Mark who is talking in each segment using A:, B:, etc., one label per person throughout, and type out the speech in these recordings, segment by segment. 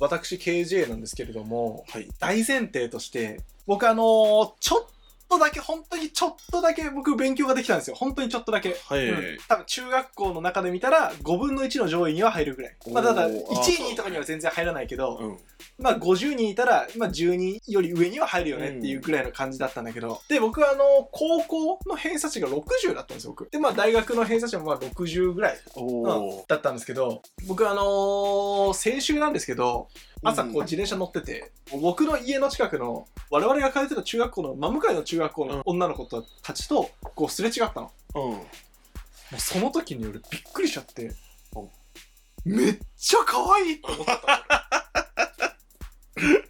A: 私 KJ なんですけれども、
B: はい。
A: 大前提として、僕あのーちょっとだけ、本当にちょっとだけ僕勉強ができたんですよ。本当にちょっとだけ。
B: はい。
A: うん多分中学校の中で見たら5分の1の上位には入るぐらい。まあただ1
B: おー
A: 位
B: あー
A: 2位とかには全然入らないけど、
B: うん。
A: まあ50人いたら、まあ10人より上には入るよねっていうぐらいの感じだったんだけど、で、僕はあの、高校の偏差値が60だったんですよ、僕。で、まあ大学の偏差値もまあ60ぐらい。だったんですけど、僕あのー先週なんですけど、朝こう
B: うん
A: 自転車乗ってて、僕の家の近くの、我々が通ってた中学校の、真向かいの中学校の女の子たちと、こうすれ違ったの。
B: うん。
A: もうその時に俺びっくりしちゃって
B: うん、
A: めっちゃ可愛いって思ったの。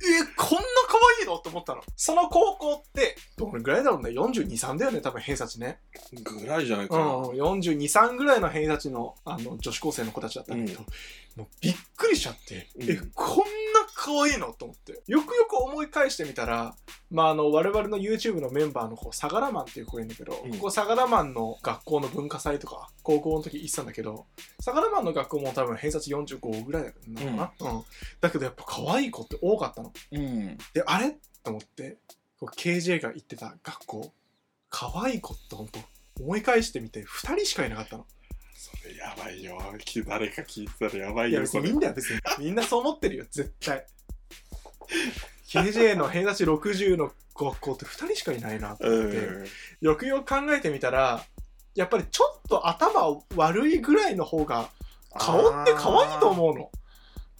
A: え、こんな可愛いの？って思ったの。その高校って、どれぐらいだろうね ?42、3だよね？多分偏差値ね。
B: ぐらいじゃない
A: うん、
B: かな。
A: 42、3ぐらいの偏差値のあの女子高生の子たちだったんだけど、もうびっくりしちゃって、
B: うん
A: え、こんな可愛いの？と思って。よくよく思い返してみたら、まあ、あの、我々の YouTube のメンバーの子、サガラマンっていう子がいるんだけど、
B: うん
A: ここサガラマンの学校の文化祭とか、高校の時行ってたんだけど、サガラマンの学校も多分偏差値45ぐらいだったのかな、うん、だけどやっぱ可愛い子って多かったの。
B: うん。
A: で、あれ？と思って、こう KJ が行ってた学校、可愛い子って本当思い返してみて、2人しかいなかったの。
B: それやばいよ。き誰か聞いてたらやばい
A: いや
B: よ。それ
A: 別にいいんだよ別にみんなそう思ってるよ絶対 KJ の偏差値60の学校って2人しかいないなと
B: う
A: 思って、
B: ん。
A: よくよく考えてみたらやっぱりちょっと頭悪いぐらいの方が顔って可愛いと思うの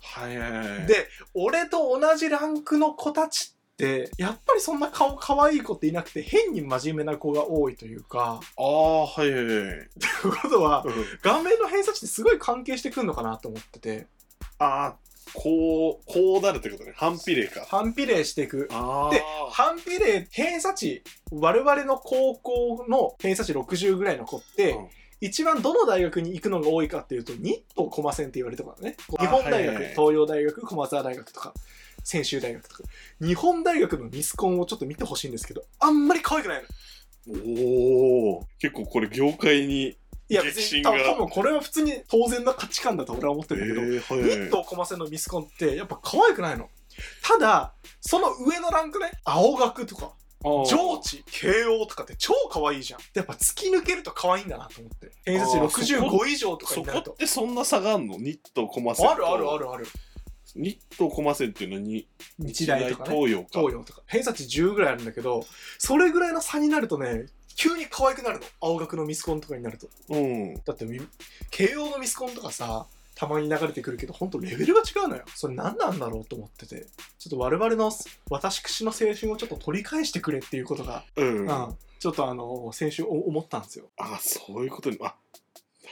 B: はいはいはい。
A: で俺と同じランクの子たちってやっぱりそんな顔可愛い子っていなくて変に真面目な子が多いというか。
B: ああ、はいはいはい。
A: ということは
B: うん。
A: 顔面の偏差値ってすごい関係してくるのかなと思ってて。
B: ああ、こう、こうなるってことね。反比例か。
A: 反比例していく。
B: あ
A: で反比例偏差値我々の高校の偏差値60ぐらいの子って、
B: うん。
A: 一番どの大学に行くのが多いかっていうとニット駒線って言われてるね。
B: あ
A: 日本大学、
B: はいはいはい。
A: 東洋大学駒澤大学とか専修大学とか。日本大学のミスコンをちょっと見てほしいんですけどあんまり可愛くないの。
B: おお結構これ業界に
A: いや別に多分これは普通に当然な価値観だと俺は思ってるんだけど、
B: えーはい。はい
A: ニット駒線のミスコンってやっぱ可愛くないの。ただその上のランクね青学とか上智慶応とかって超可愛いじゃん。やっぱ突き抜けると可愛いんだなと思って。偏差値
B: あーそこ
A: 65以上とか
B: そこ
A: になると。
B: ってそんな差があるの？ニットコマ線と。
A: あるあるあるある
B: ニットコマ線っていうのに
A: 日大とかね。
B: 東洋か。
A: 東洋とか。偏差値10ぐらいあるんだけどそれぐらいの差になるとね急に可愛くなるの。青学のミスコンとかになると。
B: うん。
A: だってみ慶応のミスコンとかさたまに流れてくるけど本当レベルが違うのよ。それ何なんだろうと思ってて。ちょっと我々の私の青春をちょっと取り返してくれっていうことが
B: うん、
A: うん。
B: あ
A: ちょっとあの先週お思ったんですよ。
B: そういうことにあ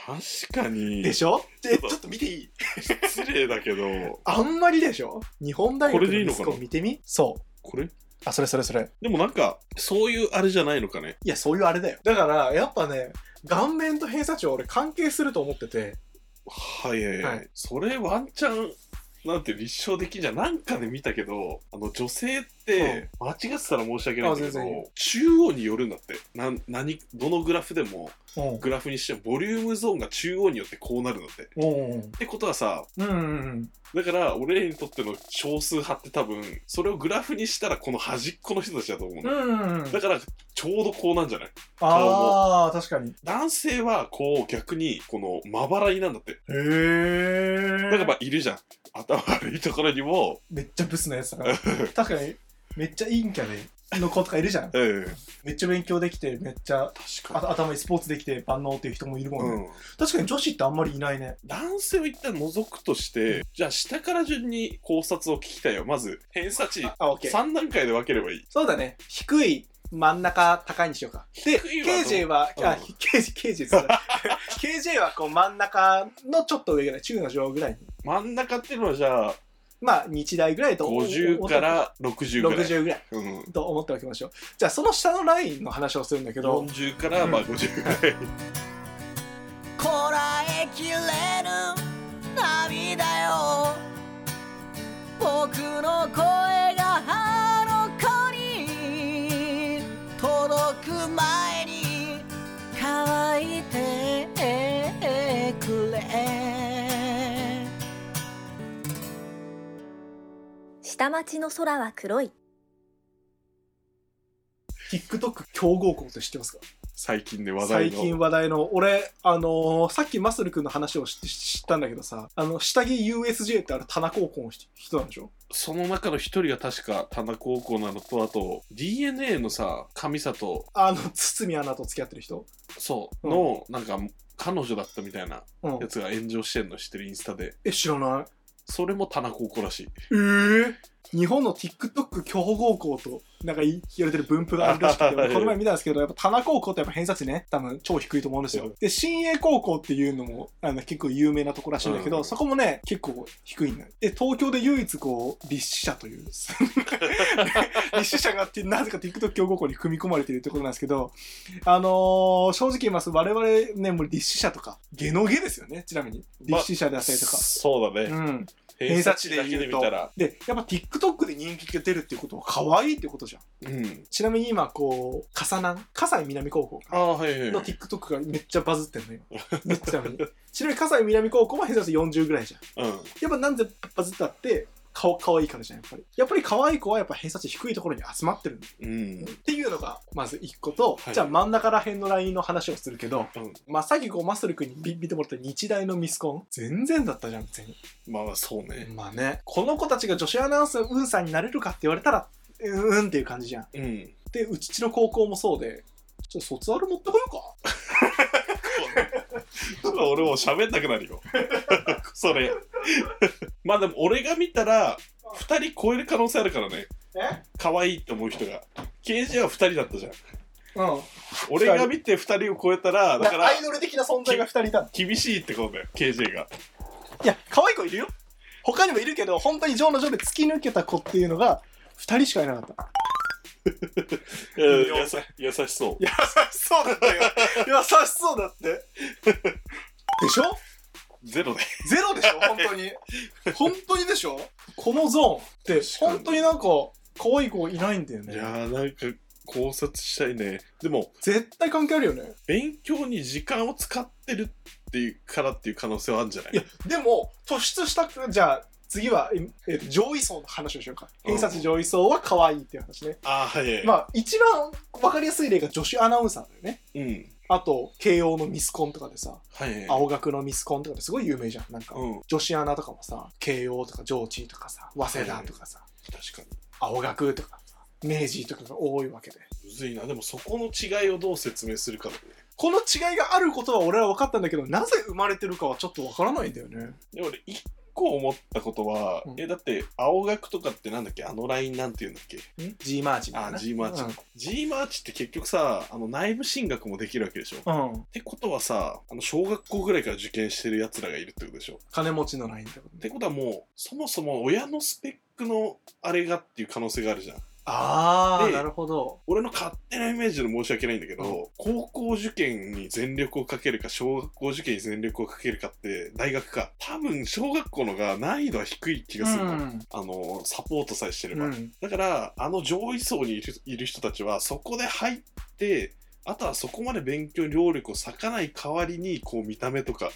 B: 確かに。
A: でしょ？で
B: ちょっと
A: 見ていい？
B: 失礼だけど。
A: あんまりでしょ？日本大学
B: のかな
A: のミスコン見てみ？そう。
B: これ？
A: あ、それそれそれ。
B: でもなんかそういうあれじゃないのかね？
A: いや、そういうあれだよ。だから、やっぱね、顔面と偏差値は俺関係すると思ってて、
B: はいはいはい、
A: はい。
B: それワンチャンなんて立証できんじゃんなんかで見たけどあの女性って間違ってたら申し訳ないんだけ
A: あ全然いい
B: ど中央によるんだってなん何どのグラフでも
A: うん。
B: グラフにしてもボリュームゾーンが中央によってこうなるんだってっ
A: うん。
B: てことはさ
A: うんうん
B: だから俺らにとっての少数派って多分それをグラフにしたらこの端っこの人たちだと思う
A: うん。
B: の、
A: うんうん。
B: だからちょうどこうなんじゃない？
A: ああ、確かに。
B: 男性はこう逆にこのまばらになんだって
A: へえ。
B: だからまあいるじゃん頭悪いところにも
A: めっちゃブスなやつだから。確かに、めっちゃ陰キャで、の子とかいるじゃん。
B: うん
A: めっちゃ勉強できて、めっちゃ
B: 確か
A: あ頭いいスポーツできて万能っていう人もいるもんね。
B: に、うん、
A: 確かに女子ってあんまりいないね。
B: 男性を一旦除くとしてじゃあ下から順に考察を聞きたいよまず偏差値
A: あ、オッケー。
B: 3段階で分ければいい
A: そうだね。低い、真ん中、高いにしようか。で、KJ は、
B: う？ん
A: あ、KJ、KJ ですね KJ はこう真ん中のちょっと上ぐらい、中の上ぐらいに。
B: 真ん中っていうのはじゃあ
A: まあ、日大ぐらいと。
B: 50から60ぐらい
A: 60ぐらい
B: うん、
A: と思っておきましょう。じゃあ、その下のラインの話をするんだけど、
B: 40からまあ50ぐらい、
C: こらえきれぬ涙よ僕の声
D: 下町の空は黒い。
A: TikTok 強豪校って知ってますか？
B: 最近で話題の。
A: 最近話題の、俺、あのーさっきマッスル君の話を知知ったんだけどさ、あの、下着 USJ ってあれ、田中高校の人人なんでしょ？
B: その中の一人が確か田中高校なのと、あと DNA のさ、上里、
A: あの、堤アナと付き合ってる人？
B: そう、
A: うん。
B: の、なんか、彼女だったみたいな
A: うん。
B: や。つが炎上してんの知ってる？インスタで。
A: え、知らない
B: それも田中高校らしい。
A: えー、日本の TikTok 強豪校となんか言われてる分布があるらしくて、
B: はい
A: この前見たんですけど、やっぱ田中高校ってやっぱ偏差値ね、多分超低いと思うんですよ。で、新栄高校っていうのもあの結構有名なとこらしいんだけど、
B: うん
A: そこもね、結構低いんだよ。で、東京で唯一こう、立志社という、立志社があって、なぜか TikTok 強豪校に組み込まれているところなんですけど、あのー正直言います、我々ね、もう立志社とか、ゲノゲですよね、ちなみに。立志社であったりとか。
B: そうだね。
A: うん。
B: 偏差値で見たら。
A: で、やっぱ TikTok で人気が出るっていうことは可愛いってことじゃん。
B: うん。
A: ちなみに今、こう、笠南、笠井南高校の
B: はい。
A: TikTok がめっちゃバズってんのよ。めっちゃに。ちなみに笠井南高校は偏差値40ぐらいじゃん。
B: うん。
A: やっぱなんでバズったって、顔可愛いからじゃん、やっぱり。やっぱり可愛い子はやっぱ偏差値低いところに集まってる
B: うん。
A: っていうのが、まず一個と、
B: はい
A: じゃあ真ん中ら辺のラインの話をするけど、
B: うん
A: まあさっきこうマッスル君に見見てもらった日大のミスコン、全然だったじゃん、別に。
B: まあまあ、そうね。
A: まあね、この子たちが女子アナウンサー、ウンさんになれるかって言われたら、うーんっていう感じじゃん。
B: うん。
A: で、うちの高校もそうで、ちょっと卒アル持ってこようか。
B: 俺もう喋んなくなるよ。それ。まあでも俺が見たら、二人超える可能性あるからね。
A: え？
B: 可愛いって思う人が。KJ は二人だったじゃん。
A: うん。
B: 俺が見て二人を超えたら、だから
A: アイドル的な存在が2人いたの。
B: 厳しいってことだよ、KJ が。
A: いや、可愛い子いるよ。他にもいるけど、本当に上の上で突き抜けた子っていうのが、2人しかいなかった。
B: いややさ優しそう。
A: 優しそうだったよ。優しそうだって。でしょ？
B: ゼロで。
A: ゼロでしょ？本当に。本当にでしょ？このゾーンって、本当になんか、可愛い子いないんだよね。
B: いやーなんか考察したいね。でも、
A: 絶対関係あるよね。
B: 勉強に時間を使ってるっていうからっていう可能性はあるんじゃない？
A: いや、でも、突出した、じゃあ、次は、え上位層の話をしようか。
B: うん
A: 偏差値上位層は可愛いっていう話ね。
B: ああ、はいはい。
A: まあ、一番わかりやすい例が女子アナウンサーだよね。
B: うん。
A: あと、慶応のミスコンとかでさ、
B: はいはい。
A: 青学のミスコンとかですごい有名じゃん。なんか、
B: うん。
A: 女子アナとかもさ、慶応とか上智とかさ、早稲田とかさ、
B: 確かに。
A: 青学とかさ、明治とかが多いわけで。
B: むずいな。でもそこの違いをどう説明するかだね。
A: この違いがあることは俺は分かったんだけど、なぜ生まれてるかはちょっと分からないんだよね。
B: で俺、一個思ったことは、
A: うん
B: え、だって、青学とかってなんだっけ？あのラインなんて言うんだっけ？
A: GMARCHみたい
B: あ、
A: な。
B: GMARCH、
A: うん
B: G マーチって結局さ、あの内部進学もできるわけでしょ？っ
A: うん。
B: てことはさ、あの小学校ぐらいから受験してる奴らがいるってことでしょ？
A: 金持ちのラインってことね
B: ってことはもう、そもそも親のスペックのあれがっていう可能性があるじゃん。
A: ああ、
B: で
A: なるほど。
B: 俺の勝手なイメージで申し訳ないんだけど、
A: うん
B: 高校受験に全力をかけるか、小学校受験に全力をかけるかって、大学か。多分、小学校のが難易度は低い気がするの。
A: うん
B: あの、サポートさえしてれば。
A: うん。
B: だから、あの上位層にいるいる人たちは、そこで入って、あとはそこまで勉強に労力を割かない代わりに、こう、見た目とか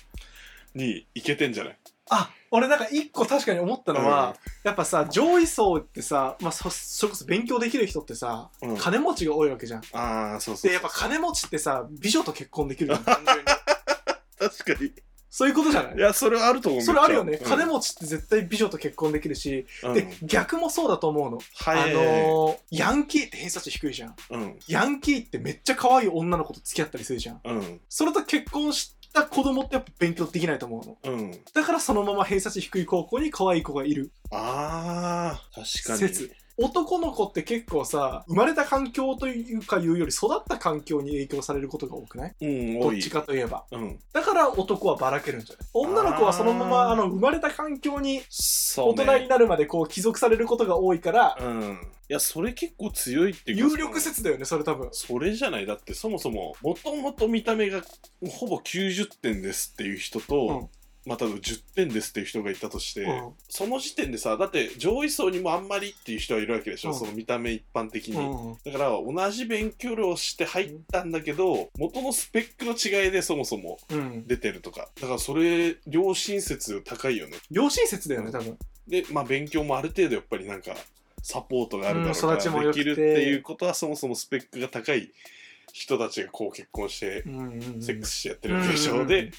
B: にいけてんじゃない？
A: あ、俺なんか一個確かに思ったのは、やっぱさ、上位層ってさ、まあそ、それこそ勉強できる人ってさ、
B: うん
A: 金持ちが多いわけじゃん。
B: ああ、そうそうそう
A: で、やっぱ金持ちってさ、美女と結婚できるじゃん、単純に。
B: 確かに。
A: そういうことじゃない？
B: いや、それはあると思う。
A: それあるよね、金持ちって絶対美女と結婚できるし、
B: うん
A: で、逆もそうだと思うの。
B: はい
A: あのー、ヤンキーって偏差値低いじゃん。
B: うん。
A: ヤンキーってめっちゃ可愛い女の子と付き合ったりするじゃん。
B: うん。
A: それと結婚した子供ってやっぱ勉強できないと思うの。
B: うん。
A: だからそのまま偏差値低い高校に可愛い子がいる
B: ああ、確かに。
A: 説。男の子って結構さ、生まれた環境というかいうより育った環境に影響されることが多くない？
B: うん、多い。
A: どっちかといえば。
B: うん。
A: だから男はばらけるんじゃない？女の子はそのまま
B: あー
A: あの生まれた環境に
B: そうね。
A: 大人になるまでこう帰属されることが多いから、
B: うん。いや、それ結構強いっていうか
A: 有力説だよね、それ多分。
B: それじゃない？だってそもそももともと見た目がほぼ90点ですっていう人と、
A: うん
B: まあ多分10点ですっていう人がいたとして、
A: うん。
B: その時点でさだって上位層にもあんまりっていう人はいるわけでしょ、
A: うん。
B: その見た目一般的に、
A: うん
B: だから同じ勉強量をして入ったんだけど元のスペックの違いでそもそも
A: うん。
B: 出てるとか。だからそれ良心説高いよね。
A: 良心説だよね、多分。
B: で、まあ、勉強もある程度やっぱりなんかサポートがあるだろう
A: うん
B: からできるっていうことはそもそもスペックが高い人たちがこう結婚してセックスしてやってるわけでしょ、
A: うんうんうん。
B: で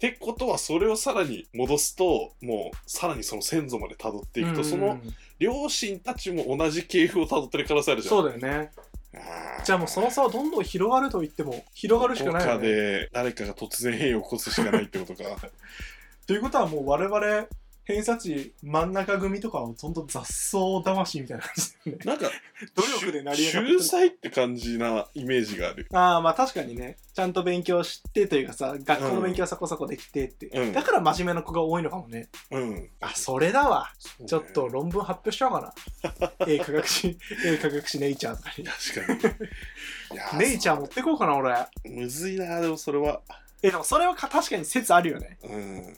B: ってことはそれをさらに戻すともうさらにその先祖まで辿っていくと、
A: うん。
B: その両親たちも同じ系譜を辿ってる可能性あるじゃん。
A: そうだよね。じゃあもうその差はどんどん広がると言っても広がるしかないよね。
B: で誰かが突然変異を起こすしかないってことか。
A: ということはもう我々偏差値真ん中組とかはほんと雑草魂みたいな感じだよね。
B: なんか
A: 努力で成り上がってる。
B: 秀才って感じなイメージがある。
A: ああまあ確かにね。ちゃんと勉強してというかさ学校の勉強はそこそこできてって、
B: うん。
A: だから真面目な子が多いのかもね。
B: うん。
A: あそれだわ。ちょっと論文発表しちゃおうかな。英科学史英科学史ネイチャー。とかに
B: 確かにいや
A: ネイチャー持ってこうかな俺。
B: むずいなでもそれは
A: えでもそれはか確かに説あるよね。
B: うん。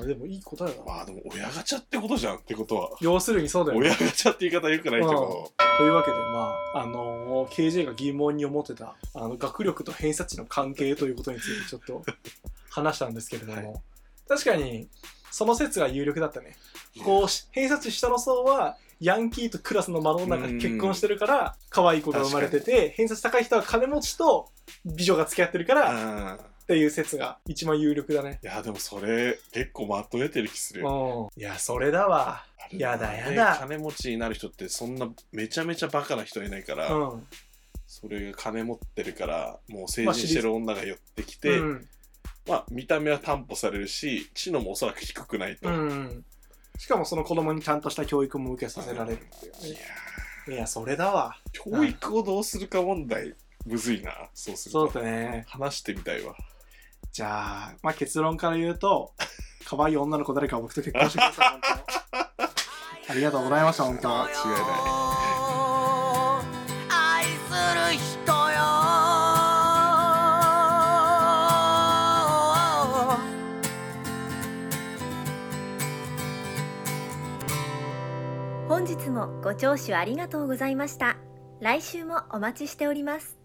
A: あでもいい答えだな。
B: まあでも親ガチャってことじゃんってことは。
A: 要するにそうだよね。
B: 親ガチャって言い方よくないけど。
A: というわけでまああのー KJ が疑問に思ってたあの学力と偏差値の関係ということについてちょっと 話したんですけれども、
B: は
A: 確かにその説が有力だったね。こうし偏差値下の層はヤンキーとクラスのマドンナが結婚してるから可愛い子が生まれてて偏差値高い人は金持ちと美女が付き合ってるから
B: うん
A: っていう説が一番有力だね。
B: いやでもそれ結構まとめてる気するよ。
A: うん。いやそれだわ。やだやだ。
B: ね金持ちになる人ってそんなめちゃめちゃバカな人いないから、
A: うん。
B: それが金持ってるからもう成人してる女が寄ってきて、
A: うん。
B: まあ見た目は担保されるし知能もおそらく低くないと、
A: うん。しかもその子供にちゃんとした教育も受けさせられるっていう
B: い
A: ね
B: や
A: いやそれだわ。
B: ー教育をどうするか問題むずいな。そうする
A: そ
B: と
A: うだね。
B: 話してみたいわ
A: じゃあまあ結論から言うと 可愛い女の子誰か僕と結婚してください本当ありがとうございました本当
B: 間違い
C: 愛する人よ。
D: 本日もご聴取ありがとうございました。来週もお待ちしております